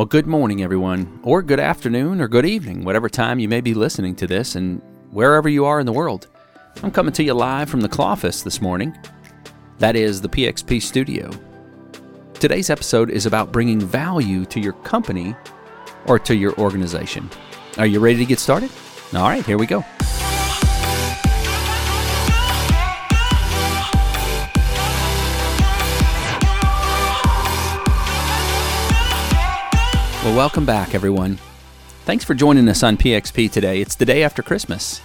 Well, good morning, everyone, or good afternoon, or good evening, whatever time you may be listening to this, and wherever you are in the world. I'm coming to you live from the Clawfus this morning. That is the PXP studio. Today's episode is about bringing value to your company or to your organization. Are you ready to get started? All right, here we go. Well, welcome back, everyone. Thanks for joining us on PXP today. It's the day after Christmas.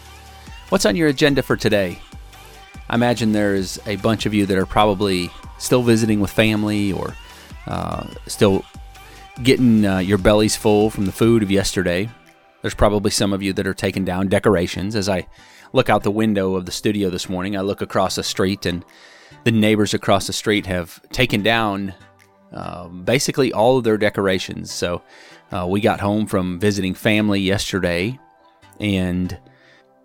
What's on your agenda for today? I imagine there's a bunch of you that are probably still visiting with family or uh, still getting uh, your bellies full from the food of yesterday. There's probably some of you that are taking down decorations. As I look out the window of the studio this morning, I look across the street, and the neighbors across the street have taken down um, basically all of their decorations. So uh, we got home from visiting family yesterday, and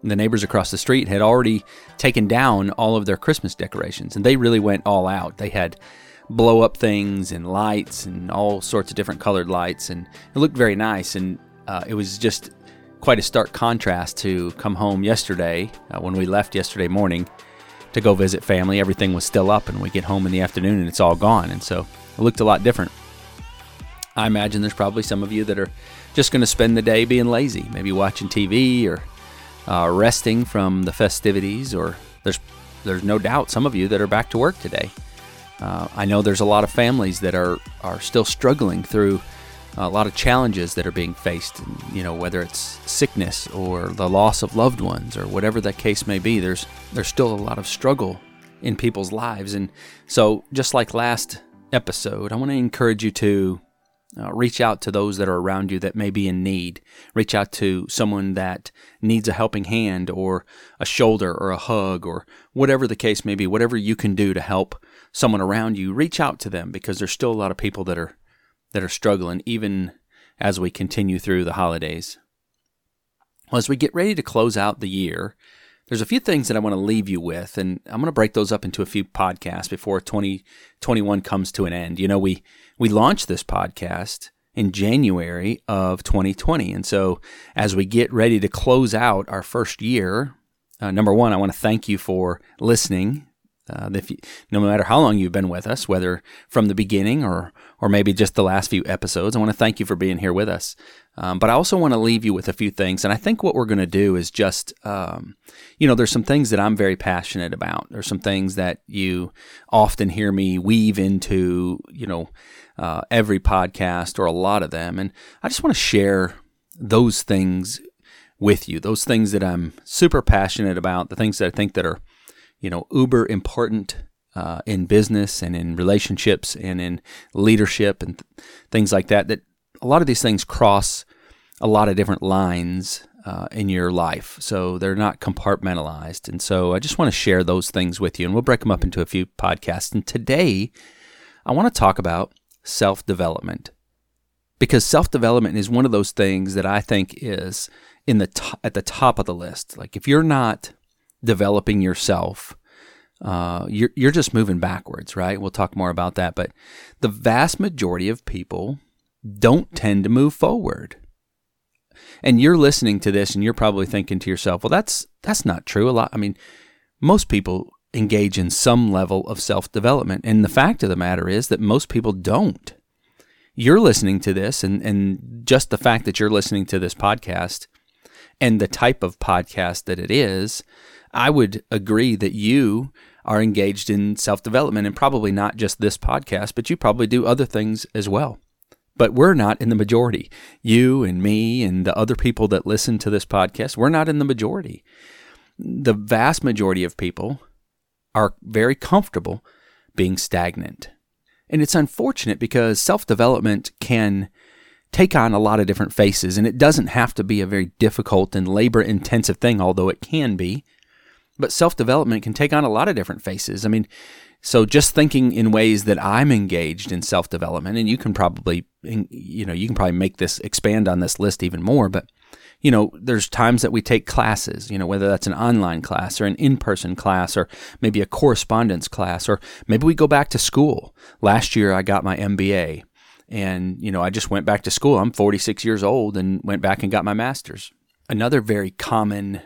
the neighbors across the street had already taken down all of their Christmas decorations, and they really went all out. They had blow up things and lights and all sorts of different colored lights, and it looked very nice. And uh, it was just quite a stark contrast to come home yesterday uh, when we left yesterday morning to go visit family. Everything was still up, and we get home in the afternoon and it's all gone. And so looked a lot different. I imagine there's probably some of you that are just going to spend the day being lazy, maybe watching TV or uh, resting from the festivities, or there's there's no doubt some of you that are back to work today. Uh, I know there's a lot of families that are are still struggling through a lot of challenges that are being faced. You know, whether it's sickness or the loss of loved ones or whatever that case may be. There's there's still a lot of struggle in people's lives, and so just like last episode, I want to encourage you to uh, reach out to those that are around you that may be in need. Reach out to someone that needs a helping hand or a shoulder or a hug or whatever the case may be, whatever you can do to help someone around you, reach out to them because there's still a lot of people that are that are struggling even as we continue through the holidays. Well, as we get ready to close out the year, there's a few things that I want to leave you with, and I'm going to break those up into a few podcasts before 2021 comes to an end. You know, we we launched this podcast in January of 2020, and so as we get ready to close out our first year, uh, number one, I want to thank you for listening uh, if you, no matter how long you've been with us, whether from the beginning or or maybe just the last few episodes, I want to thank you for being here with us. Um, but I also want to leave you with a few things, and I think what we're going to do is just, um, you know, there's some things that I'm very passionate about. There's some things that you often hear me weave into, you know, uh, every podcast or a lot of them, and I just want to share those things with you. Those things that I'm super passionate about, the things that I think that are you know, uber important uh, in business and in relationships and in leadership and th- things like that. That a lot of these things cross a lot of different lines uh, in your life, so they're not compartmentalized. And so I just want to share those things with you, and we'll break them up into a few podcasts. And today, I want to talk about self development because self development is one of those things that I think is in the at the top of the list. Like if you're not developing yourself, uh, you're you're just moving backwards, right? We'll talk more about that, but the vast majority of people don't tend to move forward. And you're listening to this, and you're probably thinking to yourself, "Well, that's that's not true." A lot. I mean, most people engage in some level of self development, and the fact of the matter is that most people don't. You're listening to this, and and just the fact that you're listening to this podcast, and the type of podcast that it is I would agree that you are engaged in self development and probably not just this podcast, but you probably do other things as well. But we're not in the majority. You and me and the other people that listen to this podcast, we're not in the majority. The vast majority of people are very comfortable being stagnant. And it's unfortunate because self development can take on a lot of different faces, and it doesn't have to be a very difficult and labor intensive thing, although it can be. But self development can take on a lot of different faces. I mean, so just thinking in ways that I'm engaged in self development, and you can probably, you know, you can probably make this expand on this list even more. But you know, there's times that we take classes, you know, whether that's an online class or an in person class or maybe a correspondence class, or maybe we go back to school. Last year, I got my MBA. And, you know, I just went back to school. I'm 46 years old and went back and got my master's. Another very common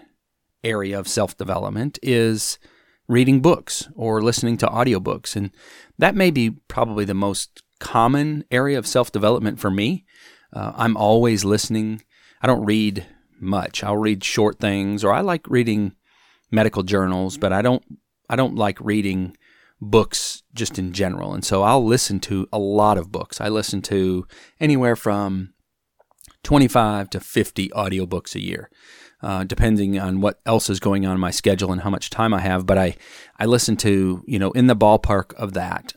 area of self development is reading books or listening to audiobooks. And that may be probably the most common area of self development for me. Uh, I'm always listening. I don't read much. I'll read short things or I like reading medical journals, but I don't I don't like reading books just in general. And so I'll listen to a lot of books. I listen to anywhere from 25 to 50 audiobooks a year. Uh, depending on what else is going on in my schedule and how much time I have, but I, I listen to, you know, in the ballpark of that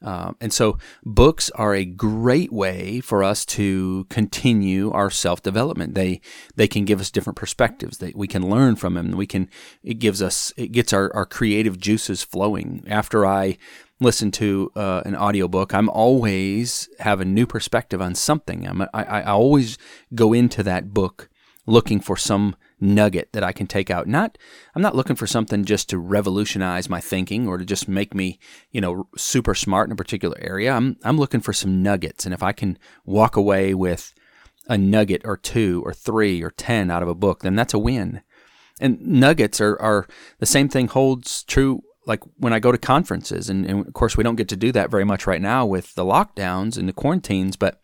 um, and so, books are a great way for us to continue our self development. They they can give us different perspectives. That we can learn from them. We can it gives us it gets our, our creative juices flowing. After I listen to uh, an audiobook, I'm always have a new perspective on something. I'm, I, I always go into that book looking for some nugget that I can take out. Not I'm not looking for something just to revolutionize my thinking or to just make me, you know, super smart in a particular area. I'm I'm looking for some nuggets and if I can walk away with a nugget or two or three or 10 out of a book, then that's a win. And nuggets are are the same thing holds true like when I go to conferences and, and of course we don't get to do that very much right now with the lockdowns and the quarantines, but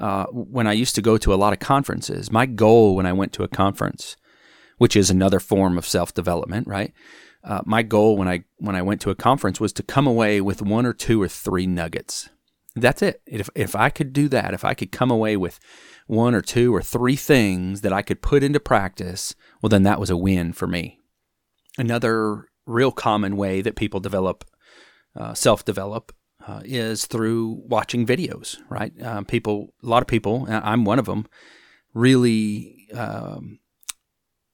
uh, when I used to go to a lot of conferences, my goal when I went to a conference, which is another form of self development, right? Uh, my goal when I when I went to a conference was to come away with one or two or three nuggets. That's it. If if I could do that, if I could come away with one or two or three things that I could put into practice, well, then that was a win for me. Another real common way that people develop uh, self develop uh, is through watching videos, right? Uh, people, a lot of people, I'm one of them, really um,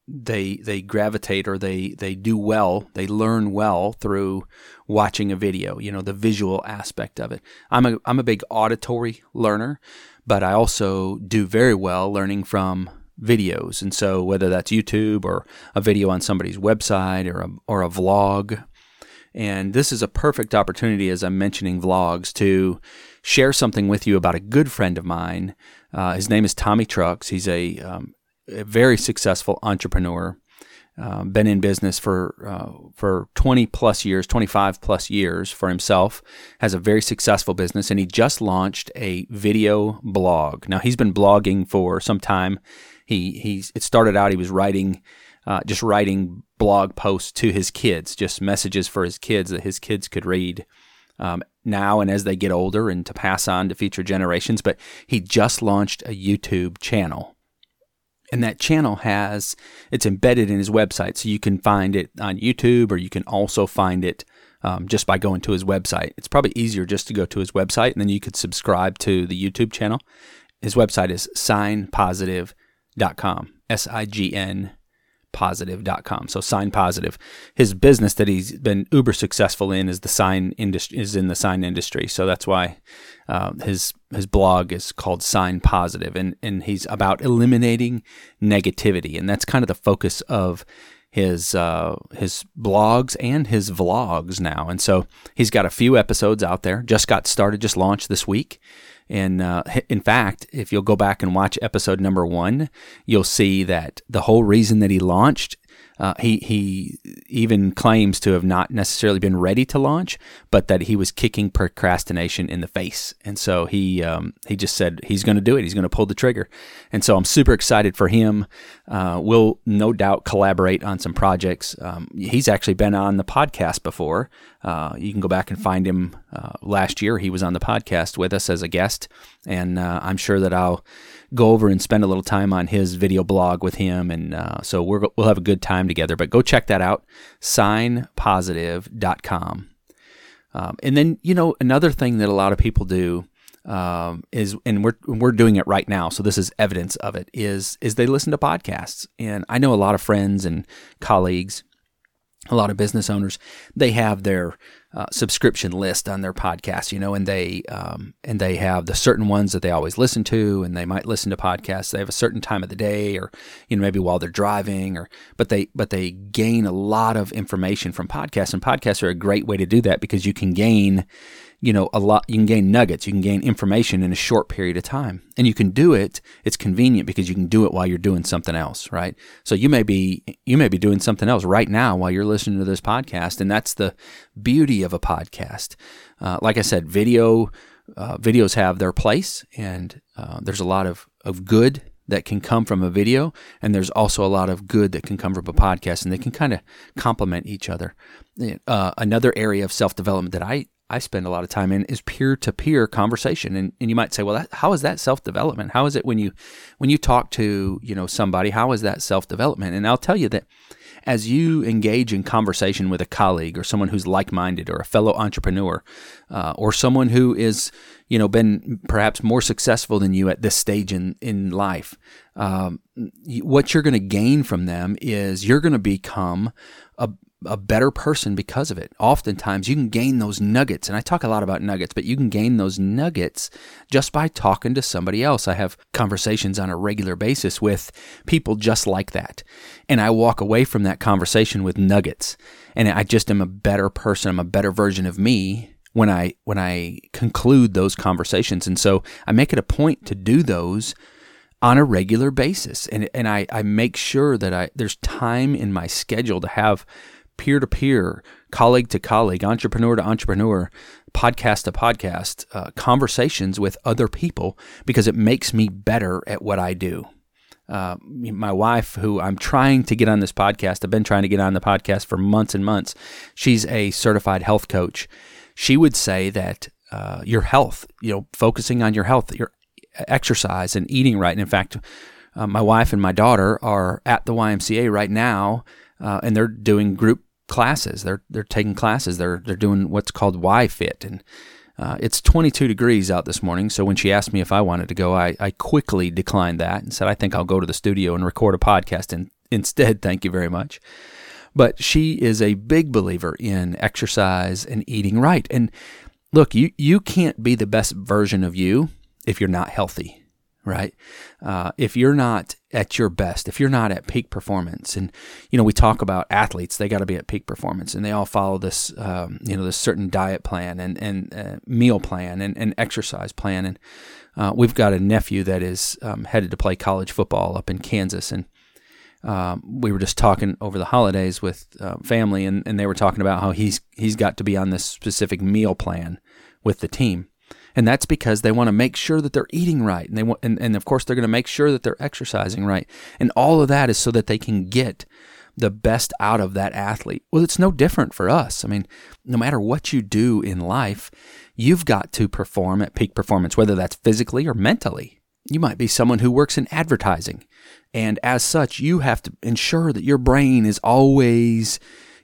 they they gravitate or they they do well, they learn well through watching a video. You know, the visual aspect of it. I'm a I'm a big auditory learner, but I also do very well learning from videos. And so whether that's YouTube or a video on somebody's website or a, or a vlog and this is a perfect opportunity, as I'm mentioning vlogs, to share something with you about a good friend of mine. Uh, his name is Tommy Trucks. He's a, um, a very successful entrepreneur. Uh, been in business for uh, for 20 plus years, 25 plus years for himself. Has a very successful business, and he just launched a video blog. Now he's been blogging for some time. He he's it started out he was writing uh, just writing blog posts to his kids, just messages for his kids that his kids could read um, now and as they get older and to pass on to future generations. But he just launched a YouTube channel. And that channel has, it's embedded in his website. So you can find it on YouTube or you can also find it um, just by going to his website. It's probably easier just to go to his website and then you could subscribe to the YouTube channel. His website is signpositive.com. S I G N positive.com. So sign positive. His business that he's been uber successful in is the sign industry is in the sign industry. So that's why uh, his his blog is called Sign Positive, and and he's about eliminating negativity, and that's kind of the focus of his uh, his blogs and his vlogs now. And so he's got a few episodes out there. Just got started, just launched this week. And uh, in fact, if you'll go back and watch episode number one, you'll see that the whole reason that he launched uh, he he even claims to have not necessarily been ready to launch, but that he was kicking procrastination in the face, and so he um, he just said he's going to do it. He's going to pull the trigger, and so I'm super excited for him. Uh, we'll no doubt collaborate on some projects. Um, he's actually been on the podcast before. Uh, you can go back and find him. Uh, last year, he was on the podcast with us as a guest, and uh, I'm sure that I'll go over and spend a little time on his video blog with him. And uh, so we will have a good time together. But go check that out, signpositive.com. Um, and then, you know, another thing that a lot of people do um, is, and we're, we're doing it right now. So this is evidence of it is, is they listen to podcasts. And I know a lot of friends and colleagues, a lot of business owners, they have their uh, subscription list on their podcast, you know, and they um, and they have the certain ones that they always listen to, and they might listen to podcasts. They have a certain time of the day, or you know, maybe while they're driving, or but they but they gain a lot of information from podcasts, and podcasts are a great way to do that because you can gain you know, a lot, you can gain nuggets, you can gain information in a short period of time. And you can do it, it's convenient because you can do it while you're doing something else, right? So you may be, you may be doing something else right now while you're listening to this podcast. And that's the beauty of a podcast. Uh, like I said, video, uh, videos have their place and uh, there's a lot of, of good that can come from a video, and there's also a lot of good that can come from a podcast, and they can kind of complement each other. Uh, another area of self development that I I spend a lot of time in is peer to peer conversation. And, and you might say, well, that, how is that self development? How is it when you when you talk to you know somebody? How is that self development? And I'll tell you that as you engage in conversation with a colleague or someone who's like minded or a fellow entrepreneur uh, or someone who is you know been perhaps more successful than you at this stage in in life, um, what you're going to gain from them is you're going to become a, a better person because of it. Oftentimes, you can gain those nuggets, and I talk a lot about nuggets, but you can gain those nuggets just by talking to somebody else. I have conversations on a regular basis with people just like that, and I walk away from that conversation with nuggets, and I just am a better person. I'm a better version of me when I when I conclude those conversations, and so I make it a point to do those on a regular basis, and and I I make sure that I there's time in my schedule to have peer to peer, colleague to colleague, entrepreneur to entrepreneur, podcast to podcast, uh, conversations with other people because it makes me better at what I do. Uh, my wife, who I'm trying to get on this podcast, I've been trying to get on the podcast for months and months. She's a certified health coach. She would say that uh, your health, you know, focusing on your health, your exercise and eating right. And in fact, uh, my wife and my daughter are at the YMCA right now, uh, and they're doing group classes. They're they're taking classes. They're they're doing what's called Y Fit, and uh, it's 22 degrees out this morning. So when she asked me if I wanted to go, I, I quickly declined that and said I think I'll go to the studio and record a podcast and instead. Thank you very much. But she is a big believer in exercise and eating right. And look, you you can't be the best version of you if you're not healthy right? Uh, if you're not at your best, if you're not at peak performance, and you know we talk about athletes, they got to be at peak performance, and they all follow this, um, you know, this certain diet plan and and uh, meal plan and, and exercise plan, and uh, we've got a nephew that is um, headed to play college football up in Kansas, and um, we were just talking over the holidays with uh, family, and, and they were talking about how he's he's got to be on this specific meal plan with the team and that's because they want to make sure that they're eating right and they want and, and of course they're going to make sure that they're exercising right. And all of that is so that they can get the best out of that athlete. Well it's no different for us. I mean no matter what you do in life you've got to perform at peak performance whether that's physically or mentally. You might be someone who works in advertising and as such you have to ensure that your brain is always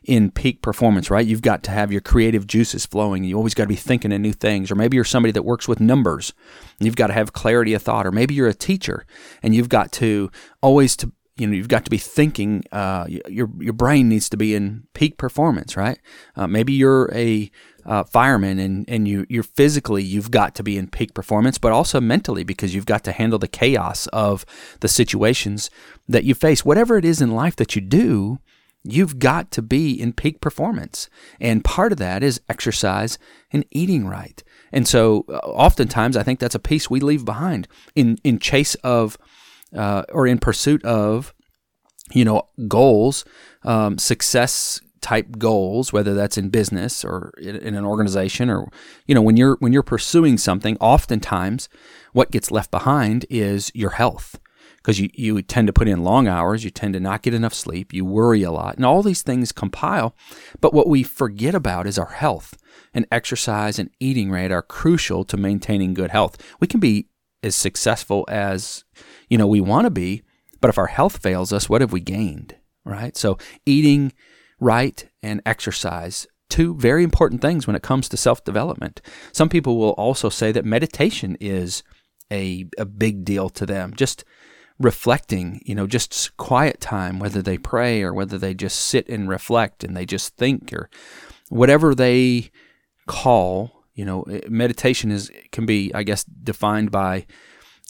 in peak performance, right? You've got to have your creative juices flowing. You always got to be thinking of new things. Or maybe you're somebody that works with numbers. You've got to have clarity of thought. Or maybe you're a teacher and you've got to always to you know you've got to be thinking. Uh, your your brain needs to be in peak performance, right? Uh, maybe you're a uh, fireman and and you you're physically you've got to be in peak performance, but also mentally because you've got to handle the chaos of the situations that you face. Whatever it is in life that you do, You've got to be in peak performance. And part of that is exercise and eating right. And so uh, oftentimes I think that's a piece we leave behind in, in chase of uh, or in pursuit of, you know, goals, um, success type goals, whether that's in business or in, in an organization or, you know, when you're, when you're pursuing something, oftentimes what gets left behind is your health because you, you tend to put in long hours, you tend to not get enough sleep, you worry a lot, and all these things compile. But what we forget about is our health. And exercise and eating right are crucial to maintaining good health. We can be as successful as you know we want to be, but if our health fails us, what have we gained? Right? So eating right and exercise two very important things when it comes to self development. Some people will also say that meditation is a, a big deal to them. Just reflecting, you know, just quiet time, whether they pray or whether they just sit and reflect and they just think or whatever they call, you know, eh, meditation is can be, I guess, defined by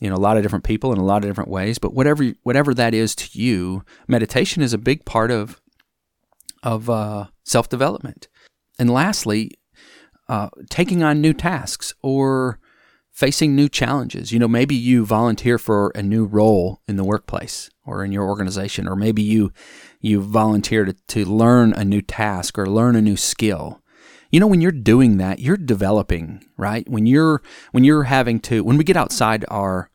you know a lot of different people in a lot of different ways, but whatever whatever that is to you, meditation is a big part of of uh, self development. And lastly, uh, taking on new tasks or facing new challenges. You know, maybe you volunteer for a new role in the workplace or in your organization, or maybe you you volunteer to, to learn a new task or learn a new skill. You know, when you're doing that, you're developing, right? When you're when you're having to when we get outside our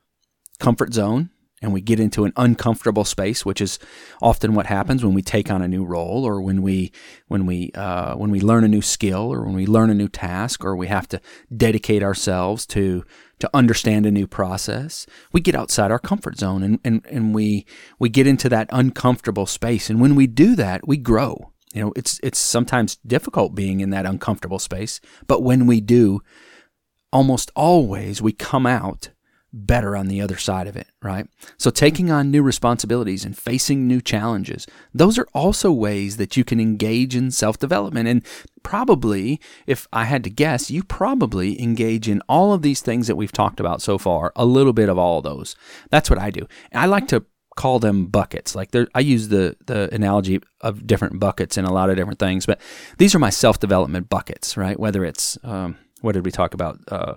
comfort zone and we get into an uncomfortable space, which is often what happens when we take on a new role, or when we when we uh, when we learn a new skill, or when we learn a new task, or we have to dedicate ourselves to to understand a new process. We get outside our comfort zone, and and, and we we get into that uncomfortable space, and when we do that, we grow. You know, it's it's sometimes difficult being in that uncomfortable space, but when we do, almost always we come out better on the other side of it, right? So taking on new responsibilities and facing new challenges, those are also ways that you can engage in self-development. And probably, if I had to guess, you probably engage in all of these things that we've talked about so far, a little bit of all of those. That's what I do. I like to call them buckets. Like I use the the analogy of different buckets in a lot of different things, but these are my self-development buckets, right? Whether it's um, what did we talk about? Uh,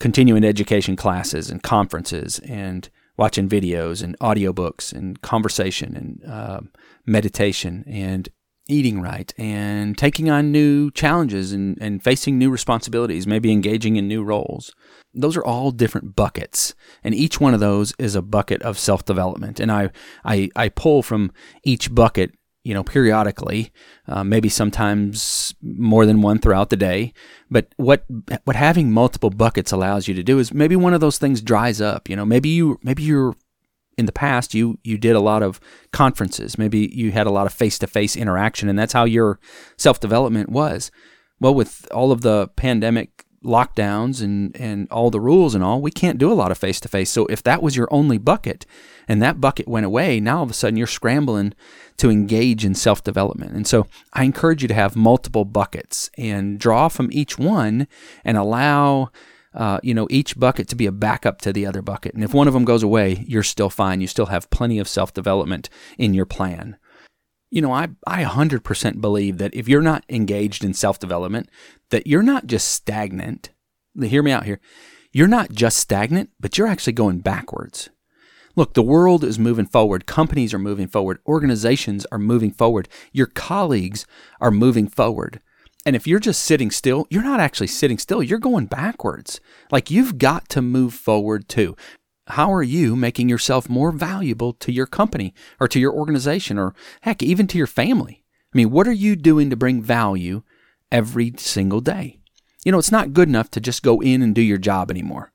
continuing education classes and conferences and watching videos and audiobooks and conversation and uh, meditation and eating right and taking on new challenges and, and facing new responsibilities, maybe engaging in new roles. Those are all different buckets, and each one of those is a bucket of self development. And I, I, I pull from each bucket you know, periodically, uh, maybe sometimes more than one throughout the day. But what what having multiple buckets allows you to do is maybe one of those things dries up. You know, maybe you maybe you're in the past you you did a lot of conferences, maybe you had a lot of face to face interaction, and that's how your self development was. Well, with all of the pandemic lockdowns and and all the rules and all, we can't do a lot of face to face. So if that was your only bucket and that bucket went away, now all of a sudden you're scrambling to engage in self development. And so I encourage you to have multiple buckets and draw from each one and allow. Uh, you know, each bucket to be a backup to the other bucket. And if one of them goes away, you're still fine. You still have plenty of self development in your plan. You know, I, I 100% believe that if you're not engaged in self development, that you're not just stagnant. Hear me out here. You're not just stagnant, but you're actually going backwards. Look, the world is moving forward. Companies are moving forward. Organizations are moving forward. Your colleagues are moving forward. And if you're just sitting still, you're not actually sitting still. You're going backwards. Like you've got to move forward too. How are you making yourself more valuable to your company or to your organization or heck, even to your family? I mean, what are you doing to bring value every single day? You know, it's not good enough to just go in and do your job anymore.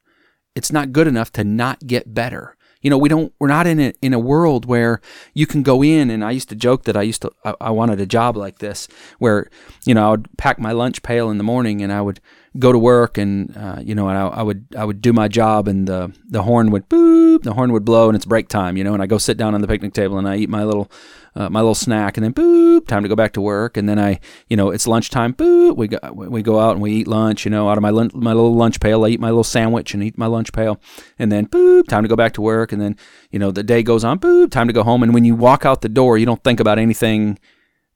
It's not good enough to not get better. You know, we don't, we're not in a, in a world where you can go in. And I used to joke that I used to, I, I wanted a job like this where, you know, I would pack my lunch pail in the morning and I would go to work and, uh, you know, and I, I, would, I would do my job and the, the horn would boop, the horn would blow and it's break time, you know, and I go sit down on the picnic table and I eat my little, uh, my little snack, and then boop, time to go back to work. And then I, you know, it's lunchtime. Boop, we go we go out and we eat lunch. You know, out of my my little lunch pail, I eat my little sandwich and eat my lunch pail. And then boop, time to go back to work. And then you know the day goes on. Boop, time to go home. And when you walk out the door, you don't think about anything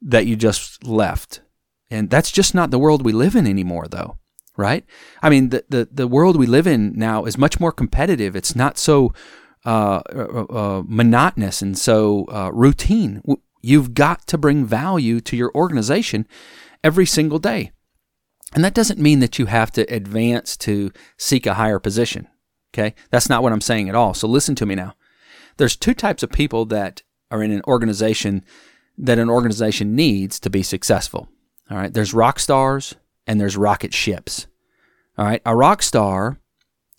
that you just left. And that's just not the world we live in anymore, though right? I mean, the, the, the world we live in now is much more competitive. It's not so uh, uh, uh, monotonous and so uh, routine. You've got to bring value to your organization every single day. And that doesn't mean that you have to advance to seek a higher position. Okay? That's not what I'm saying at all. So listen to me now. There's two types of people that are in an organization that an organization needs to be successful. All right? There's rock stars and there's rocket ships. All right? A rock star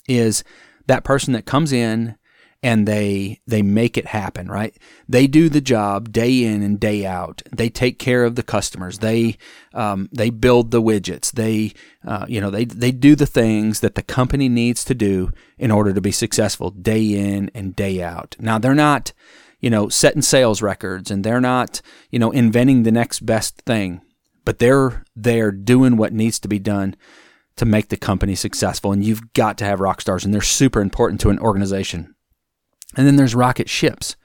is that person that comes in and they they make it happen right? They do the job day in and day out. They take care of the customers. They um, they build the widgets. They uh, you know they they do the things that the company needs to do in order to be successful day in and day out. Now they're not you know setting sales records and they're not you know inventing the next best thing but they're they're doing what needs to be done to make the company successful and you've got to have rock stars and they're super important to an organization and then there's rocket ships.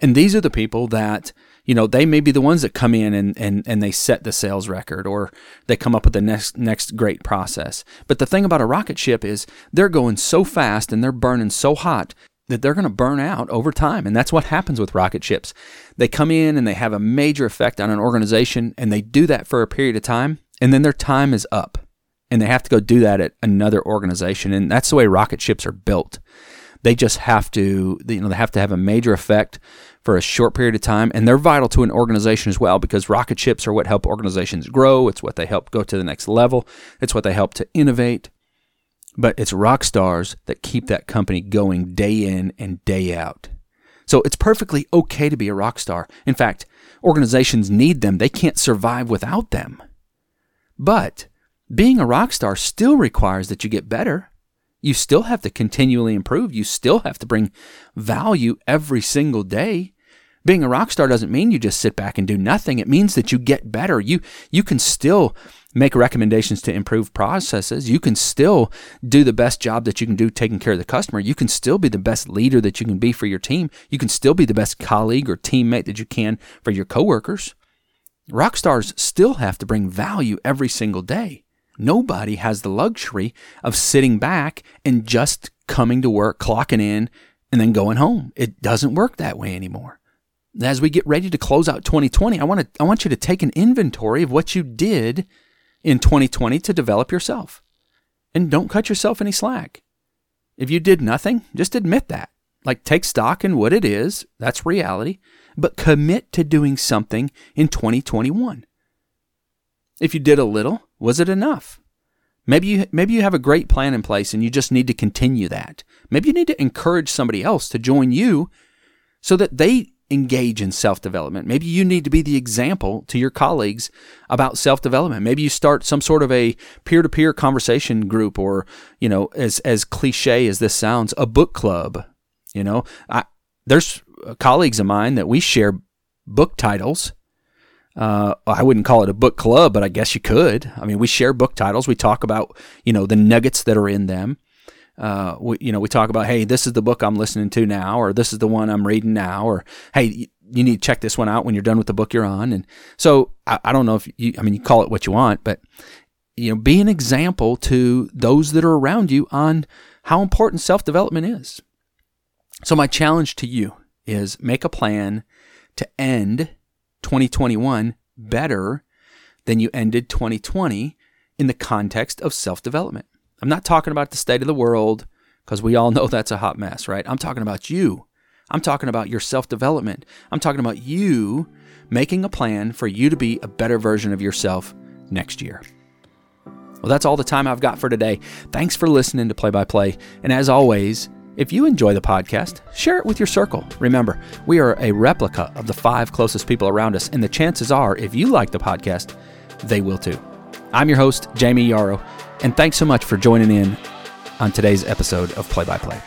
And these are the people that, you know, they may be the ones that come in and, and, and they set the sales record or they come up with the next next great process. But the thing about a rocket ship is they're going so fast and they're burning so hot that they're going to burn out over time. And that's what happens with rocket ships. They come in and they have a major effect on an organization and they do that for a period of time and then their time is up and they have to go do that at another organization. And that's the way rocket ships are built. They just have to, you know, they have to have a major effect for a short period of time, and they're vital to an organization as well because rocket ships are what help organizations grow. It's what they help go to the next level. It's what they help to innovate. But it's rock stars that keep that company going day in and day out. So it's perfectly okay to be a rock star. In fact, organizations need them. They can't survive without them. But being a rock star still requires that you get better. You still have to continually improve. You still have to bring value every single day. Being a rock star doesn't mean you just sit back and do nothing. It means that you get better. You you can still make recommendations to improve processes. You can still do the best job that you can do taking care of the customer. You can still be the best leader that you can be for your team. You can still be the best colleague or teammate that you can for your coworkers. Rock stars still have to bring value every single day. Nobody has the luxury of sitting back and just coming to work, clocking in, and then going home. It doesn't work that way anymore. As we get ready to close out 2020, I want to I want you to take an inventory of what you did in 2020 to develop yourself. And don't cut yourself any slack. If you did nothing, just admit that. Like take stock in what it is, that's reality, but commit to doing something in 2021. If you did a little, was it enough? Maybe you maybe you have a great plan in place and you just need to continue that. Maybe you need to encourage somebody else to join you so that they engage in self-development. Maybe you need to be the example to your colleagues about self-development. Maybe you start some sort of a peer-to-peer conversation group or, you know, as as cliche as this sounds, a book club. You know, I there's colleagues of mine that we share book titles uh, I wouldn't call it a book club, but I guess you could. I mean, we share book titles. We talk about, you know, the nuggets that are in them. Uh, we, you know, we talk about, hey, this is the book I'm listening to now, or this is the one I'm reading now, or hey, you need to check this one out when you're done with the book you're on. And so I, I don't know if you, I mean, you call it what you want, but you know, be an example to those that are around you on how important self development is. So my challenge to you is make a plan to end 2021 better than you ended 2020 in the context of self development. I'm not talking about the state of the world because we all know that's a hot mess, right? I'm talking about you. I'm talking about your self development. I'm talking about you making a plan for you to be a better version of yourself next year. Well, that's all the time I've got for today. Thanks for listening to Play by Play. And as always, if you enjoy the podcast, share it with your circle. Remember, we are a replica of the five closest people around us, and the chances are, if you like the podcast, they will too. I'm your host, Jamie Yarrow, and thanks so much for joining in on today's episode of Play by Play.